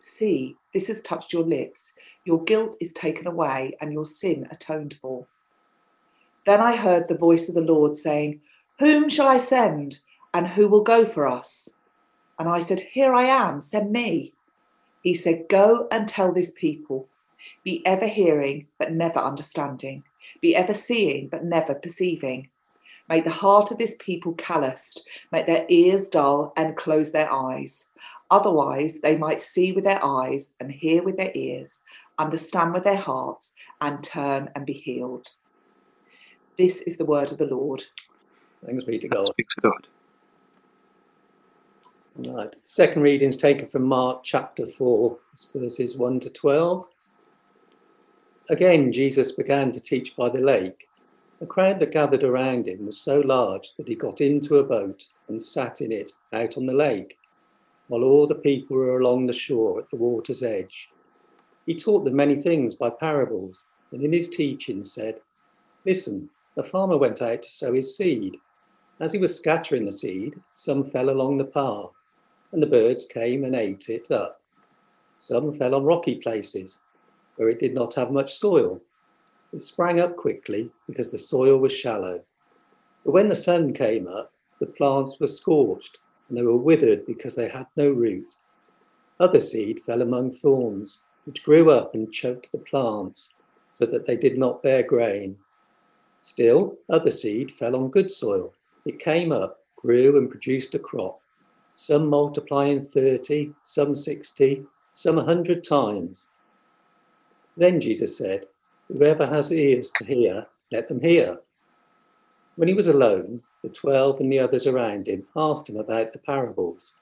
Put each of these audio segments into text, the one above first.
See, this has touched your lips. Your guilt is taken away and your sin atoned for. Then I heard the voice of the Lord saying, Whom shall I send? And who will go for us? And I said, Here I am, send me. He said, Go and tell this people, be ever hearing, but never understanding, be ever seeing, but never perceiving. Make the heart of this people calloused, make their ears dull, and close their eyes. Otherwise, they might see with their eyes and hear with their ears, understand with their hearts, and turn and be healed. This is the word of the Lord. Thanks be to God. Speak to God. Right. Second reading is taken from Mark chapter 4, verses 1 to 12. Again, Jesus began to teach by the lake. The crowd that gathered around him was so large that he got into a boat and sat in it out on the lake, while all the people were along the shore at the water's edge. He taught them many things by parables, and in his teaching said, Listen, the farmer went out to sow his seed. As he was scattering the seed, some fell along the path, and the birds came and ate it up. Some fell on rocky places, where it did not have much soil. It sprang up quickly because the soil was shallow. But when the sun came up, the plants were scorched, and they were withered because they had no root. Other seed fell among thorns, which grew up and choked the plants, so that they did not bear grain. Still, other seed fell on good soil. It came up, grew, and produced a crop some multiplying 30, some 60, some a 100 times. Then Jesus said, Whoever has ears to hear, let them hear. When he was alone, the twelve and the others around him asked him about the parables.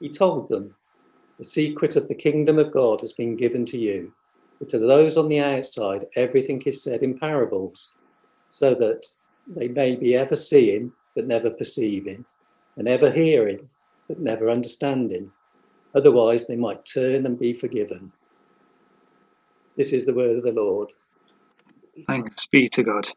He told them, The secret of the kingdom of God has been given to you, but to those on the outside, everything is said in parables, so that they may be ever seeing, but never perceiving, and ever hearing, but never understanding. Otherwise, they might turn and be forgiven. This is the word of the Lord. Thanks be to God.